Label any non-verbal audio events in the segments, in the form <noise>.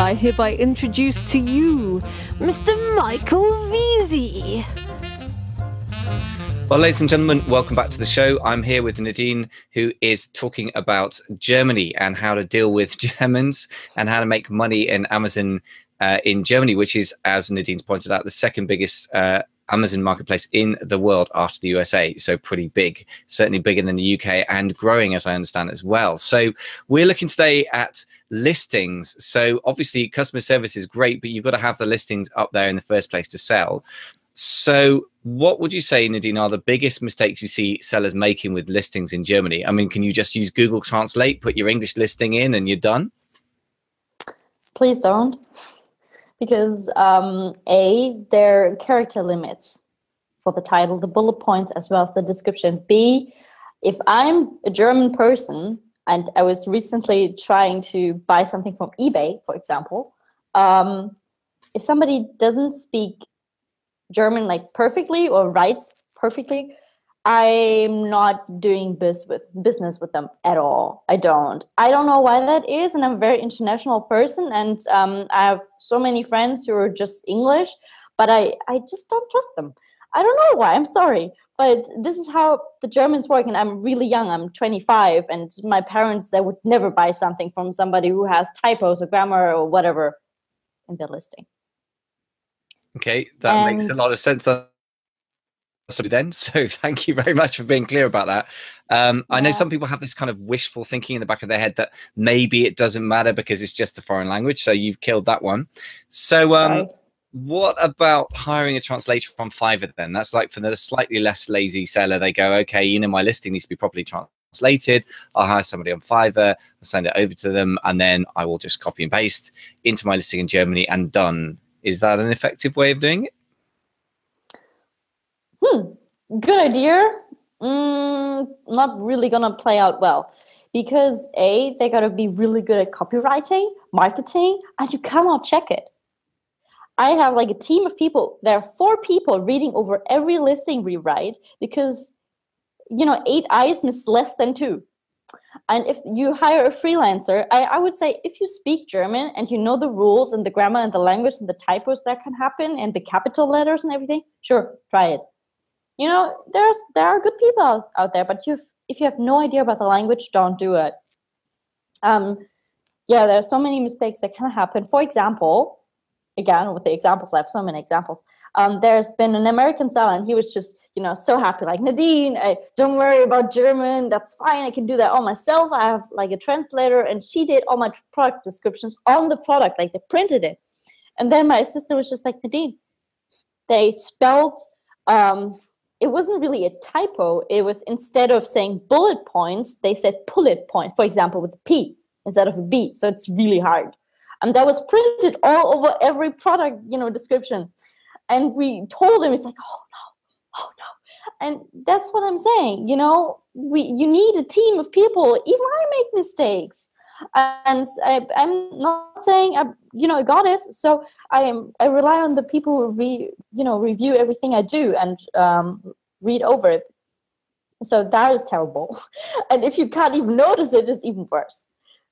I hereby introduce to you Mr. Michael Veazey. Well, ladies and gentlemen, welcome back to the show. I'm here with Nadine, who is talking about Germany and how to deal with <laughs> Germans and how to make money in Amazon uh, in Germany, which is, as Nadine's pointed out, the second biggest uh, Amazon marketplace in the world after the USA. So pretty big, certainly bigger than the UK and growing, as I understand as well. So we're looking today at listings. So obviously, customer service is great, but you've got to have the listings up there in the first place to sell. So, what would you say, Nadine, are the biggest mistakes you see sellers making with listings in Germany? I mean, can you just use Google Translate, put your English listing in, and you're done? Please don't because um, A, there are character limits for the title, the bullet points, as well as the description. B, if I'm a German person and I was recently trying to buy something from eBay, for example, um, if somebody doesn't speak German like perfectly or writes perfectly, I'm not doing biz with business with them at all. I don't. I don't know why that is, and I'm a very international person, and um, I have so many friends who are just English, but I I just don't trust them. I don't know why. I'm sorry, but this is how the Germans work, and I'm really young. I'm 25, and my parents they would never buy something from somebody who has typos or grammar or whatever in their listing. Okay, that and makes a lot of sense So then. <laughs> So thank you very much for being clear about that. Um, yeah. I know some people have this kind of wishful thinking in the back of their head that maybe it doesn't matter because it's just a foreign language. So you've killed that one. So um, what about hiring a translator from Fiverr then? That's like for the slightly less lazy seller. They go, okay, you know, my listing needs to be properly translated. I'll hire somebody on Fiverr, I'll send it over to them, and then I will just copy and paste into my listing in Germany and done. Is that an effective way of doing it? hmm, good idea. Mm, not really gonna play out well because a they gotta be really good at copywriting, marketing, and you cannot check it. I have like a team of people. There are four people reading over every listing we write because you know eight eyes miss less than two. And if you hire a freelancer, I, I would say if you speak German and you know the rules and the grammar and the language and the typos that can happen and the capital letters and everything, sure, try it you know there's there are good people out, out there but you if you have no idea about the language don't do it um yeah there are so many mistakes that can happen for example again with the examples i have so many examples um, there's been an american seller and he was just you know so happy like nadine I, don't worry about german that's fine i can do that all myself i have like a translator and she did all my product descriptions on the product like they printed it and then my assistant was just like nadine they spelled um, it wasn't really a typo. It was instead of saying bullet points, they said bullet point, for example, with a P instead of a B. So it's really hard. And that was printed all over every product, you know, description. And we told him, it's like, oh no, oh no. And that's what I'm saying. You know, we you need a team of people. Even I make mistakes. And I, am not saying I'm, you know, a goddess. So I am. I rely on the people who re, you know, review everything I do and um, read over it. So that is terrible. <laughs> and if you can't even notice it, it's even worse.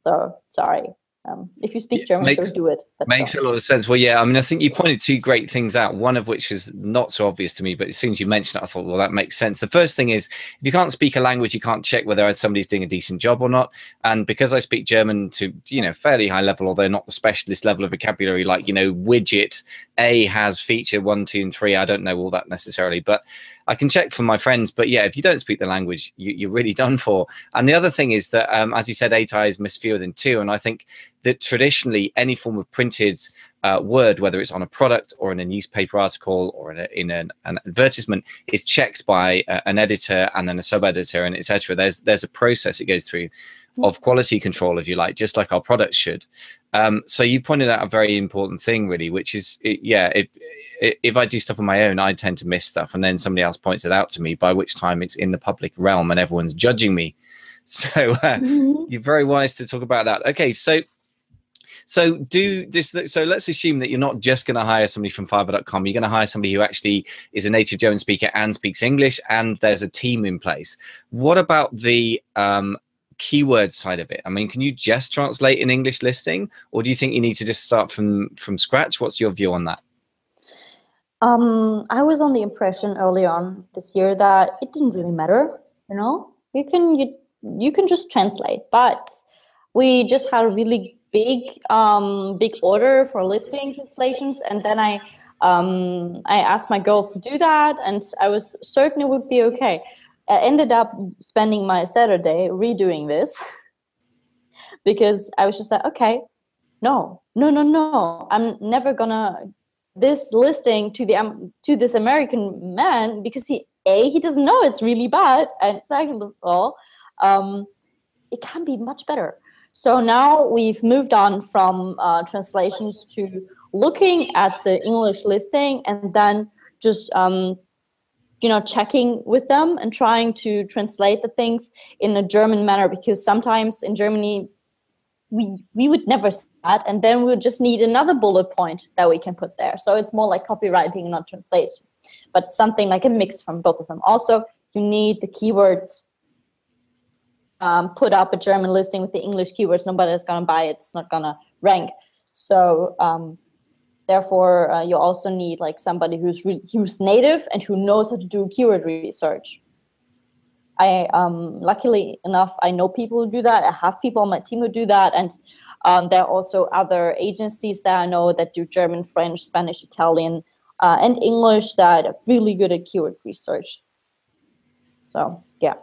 So sorry. Um, if you speak German, makes, so do it. Makes a lot of sense. Well, yeah, I mean, I think you pointed two great things out. One of which is not so obvious to me, but as soon as you mentioned it, I thought, well, that makes sense. The first thing is, if you can't speak a language, you can't check whether somebody's doing a decent job or not. And because I speak German to you know fairly high level, although not the specialist level of vocabulary, like you know, widget A has feature one, two, and three. I don't know all that necessarily, but I can check for my friends, but yeah, if you don't speak the language, you, are really done for. And the other thing is that, um, as you said, eight eyes miss fewer than two. And I think that traditionally, any form of printed uh, word, whether it's on a product or in a newspaper article or in, a, in an, an, advertisement, is checked by uh, an editor and then a sub editor and etc. There's there's a process it goes through of quality control, if you like, just like our products should. Um, so you pointed out a very important thing, really, which is, it, yeah, if if I do stuff on my own, I tend to miss stuff, and then somebody else points it out to me. By which time it's in the public realm and everyone's judging me. <laughs> So uh, mm-hmm. you're very wise to talk about that. Okay, so so do this. So let's assume that you're not just going to hire somebody from Fiverr.com. You're going to hire somebody who actually is a native German speaker and speaks English, and there's a team in place. What about the um, keyword side of it? I mean, can you just translate an English listing, or do you think you need to just start from from scratch? What's your view on that? Um, I was on the impression early on this year that it didn't really matter. You know, you can you you can just translate, but we just had a really big um, big order for listing translations, and then I um, I asked my girls to do that, and I was certain it would be okay. I ended up spending my Saturday redoing this <laughs> because I was just like, okay, no, no, no, no, I'm never gonna this listing to the um, to this American man because he a he doesn't know it's really bad, and second of all, um, it can be much better. So now we've moved on from uh, translations to looking at the English listing and then just um, you know checking with them and trying to translate the things in a German manner because sometimes in Germany we we would never that and then we would just need another bullet point that we can put there. So it's more like copywriting, not translation, but something like a mix from both of them. Also, you need the keywords um, put up a German listing with the English keywords, nobody's gonna buy it. It's not gonna rank. So um, therefore, uh, you also need like somebody who's re- who's native and who knows how to do keyword research. I um, luckily enough, I know people who do that. I have people on my team who do that, and um, there are also other agencies that I know that do German, French, Spanish, Italian, uh, and English that are really good at keyword research. So yeah.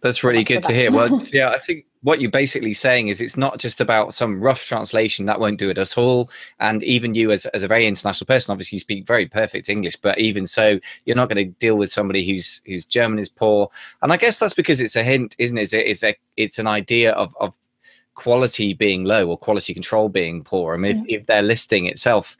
That's really good to hear. Well, <laughs> yeah, I think what you're basically saying is it's not just about some rough translation that won't do it at all. And even you, as, as a very international person, obviously you speak very perfect English, but even so, you're not going to deal with somebody who's whose German is poor. And I guess that's because it's a hint, isn't it? It's a it's an idea of of quality being low or quality control being poor. I mean, if, if their listing itself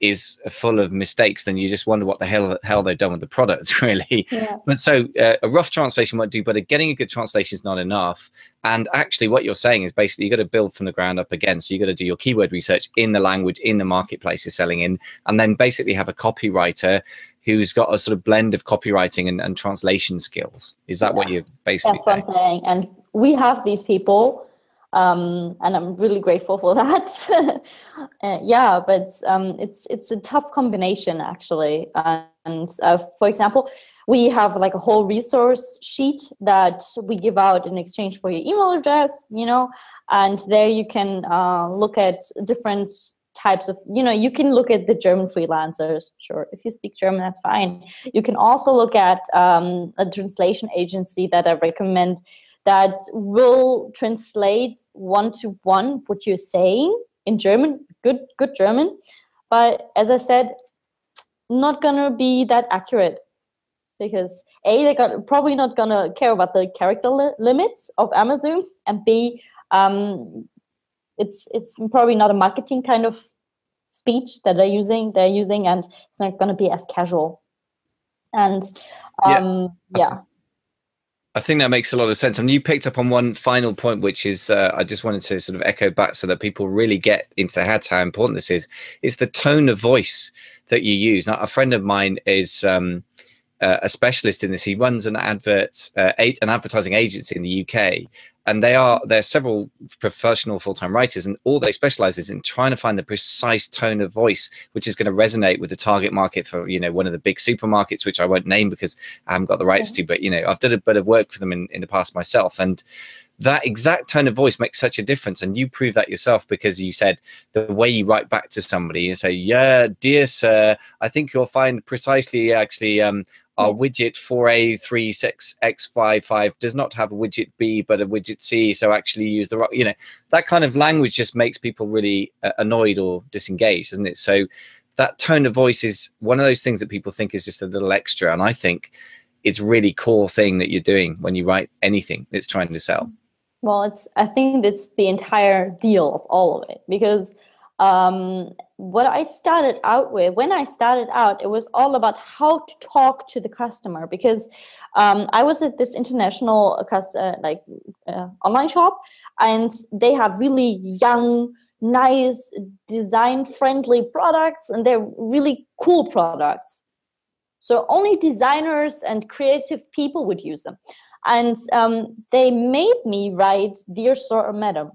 is full of mistakes, then you just wonder what the hell hell they've done with the product, <laughs> really. Yeah. But so uh, a rough translation won't do, but getting a good translation is not enough. And actually, what you're saying is basically you've got to build from the ground up again. So you've got to do your keyword research in the language in the marketplace you're selling in, and then basically have a copywriter who's got a sort of blend of copywriting and, and translation skills. Is that yeah. what you're basically? That's saying? what I'm saying. And we have these people um, and I'm really grateful for <laughs> that. uh, yeah, but um, it's it's a tough combination actually. And uh, for example, we have like a whole resource sheet that we give out in exchange for your email address, you know, and there you can uh, look at different types of you know you can look at the german freelancers sure if you speak german that's fine you can also look at um, a translation agency that i recommend that will translate one to one what you're saying in German, good good German, but as I said, not gonna be that accurate because a they got probably not gonna care about the character li- limits of Amazon, and b um, it's it's probably not a marketing kind of speech that they're using they're using, and it's not gonna be as casual. And um, yeah. yeah. I think that makes a lot of sense. I mean, you picked up on one final point, which is uh, I just wanted to sort of echo back so that people really get into their heads how important this is. It's the tone of voice that you use. Now, a friend of mine is um, uh, a specialist in this. He runs an advert, uh, an advertising agency in the UK, and they are there are several professional full-time writers and all they specialize is in trying to find the precise tone of voice which is going to resonate with the target market for you know one of the big supermarkets which i won't name because i haven't got the rights to but you know i've done a bit of work for them in, in the past myself and that exact tone of voice makes such a difference and you prove that yourself because you said the way you write back to somebody and say yeah dear sir i think you'll find precisely actually um, our widget 4A36X55 does not have a widget B, but a widget C. So actually use the, right, you know, that kind of language just makes people really uh, annoyed or disengaged, doesn't it? So that tone of voice is one of those things that people think is just a little extra. And I think it's really core thing that you're doing when you write anything that's trying to sell. Well, it's, I think it's the entire deal of all of it because um, what I started out with, when I started out, it was all about how to talk to the customer because um, I was at this international uh, uh, like uh, online shop, and they have really young, nice, design-friendly products, and they're really cool products. So only designers and creative people would use them. and um, they made me write "Dear Sir or Madam"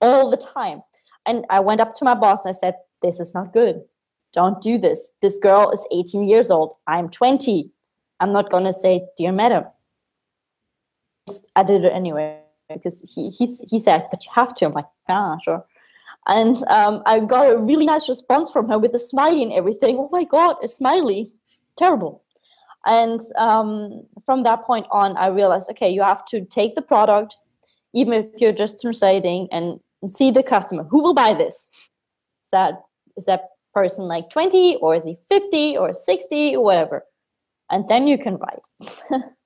all the time. And I went up to my boss and I said, "This is not good. Don't do this. This girl is 18 years old. I'm 20. I'm not gonna say dear madam." I did it anyway because he he he said, "But you have to." I'm like, "Ah, sure." And um, I got a really nice response from her with a smiley and everything. Oh my god, a smiley! Terrible. And um, from that point on, I realized, okay, you have to take the product, even if you're just translating, and see the customer who will buy this. Is that is that person like 20 or is he 50 or 60 or whatever? And then you can write. <laughs>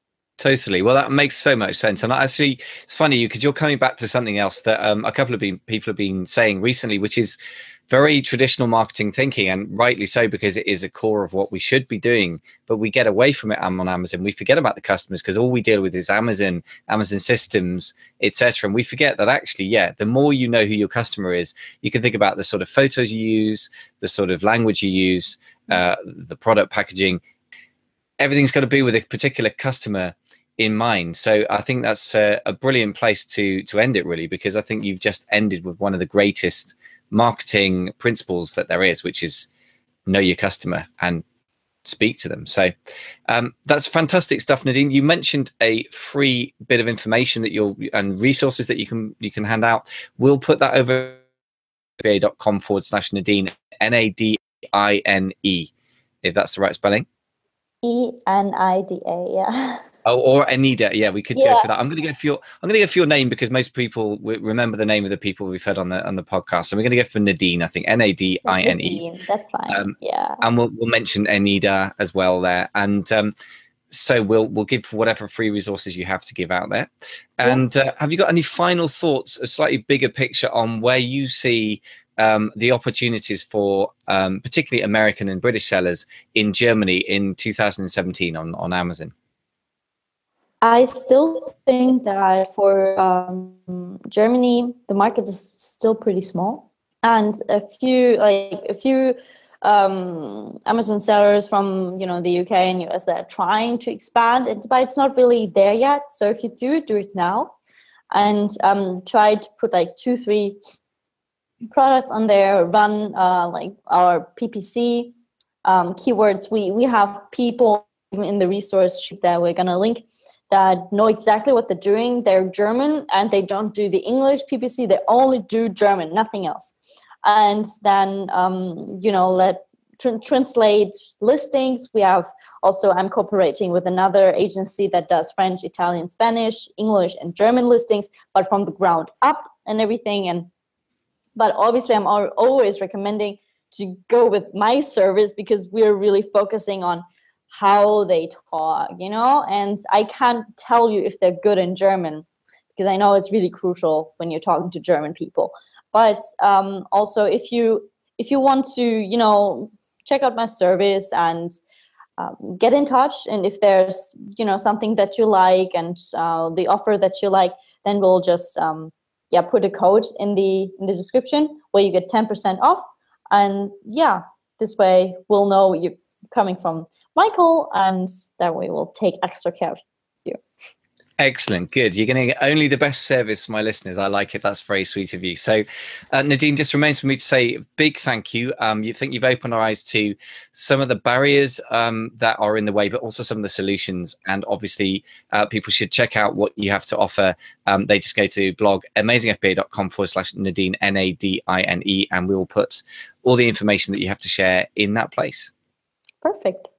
Totally. Well, that makes so much sense. And actually, it's funny you because you're coming back to something else that um, a couple of been, people have been saying recently, which is very traditional marketing thinking, and rightly so because it is a core of what we should be doing. But we get away from it on Amazon. We forget about the customers because all we deal with is Amazon, Amazon systems, etc. And we forget that actually, yeah, the more you know who your customer is, you can think about the sort of photos you use, the sort of language you use, uh, the product packaging. Everything's got to be with a particular customer in mind. So I think that's a, a, brilliant place to to end it really because I think you've just ended with one of the greatest marketing principles that there is, which is know your customer and speak to them. So um, that's fantastic stuff, Nadine. You mentioned a free bit of information that you'll and resources that you can you can hand out. We'll put that over com forward slash Nadine N A D I N E, if that's the right spelling. E N I D A, yeah. <laughs> Oh, or Enida. Yeah, we could yeah. go for that. I'm going to go for your. I'm going to go for your name because most people remember the name of the people we've heard on the on the podcast. So we're going to go for Nadine. I think N A D I N E. That's fine. Um, yeah. And we'll we'll mention Enida as well there, and um, so we'll we'll give whatever free resources you have to give out there. And yeah. uh, have you got any final thoughts, a slightly bigger picture on where you see um, the opportunities for um, particularly American and British sellers in Germany in 2017 on on Amazon? I still think that for um, Germany, the market is still pretty small, and a few like a few um, Amazon sellers from you know the UK and US that are trying to expand, but it's not really there yet. So if you do, do it now, and um, try to put like two, three products on there. Run uh, like our PPC um, keywords. We we have people in the resource sheet that we're gonna link that know exactly what they're doing. They're German and they don't do the English PPC. They only do German, nothing else. And then, um, you know, let tr- translate listings. We have also, I'm cooperating with another agency that does French, Italian, Spanish, English, and German listings, but from the ground up and everything. And but obviously, I'm always recommending to go with my service because we're really focusing on how they talk, you know? And I can't tell you if they're good in German because I know it's really crucial when you're talking to German people. But um, also, if you if you want to, you know, check out my service and um, get in touch, and if there's you know something that you like and uh, the offer that you like, then we'll just um, yeah put a code in the in the description where you get ten percent off, and yeah, this way we'll know you're coming from Michael, and then we will take extra care of you. Excellent. Good. You're going to get only the best service my listeners. I like it. That's very sweet of you. So, uh, Nadine, just remains for me to say big thank you. Um, you think you've opened our eyes to some of the barriers um, that are in the way, but also some of the solutions. And obviously, uh, people should check out what you have to offer. Um, they just go to blog amazingfba.com forward slash Nadine, N A D I N E, and we will put all the information that you have to share in that place. Perfect.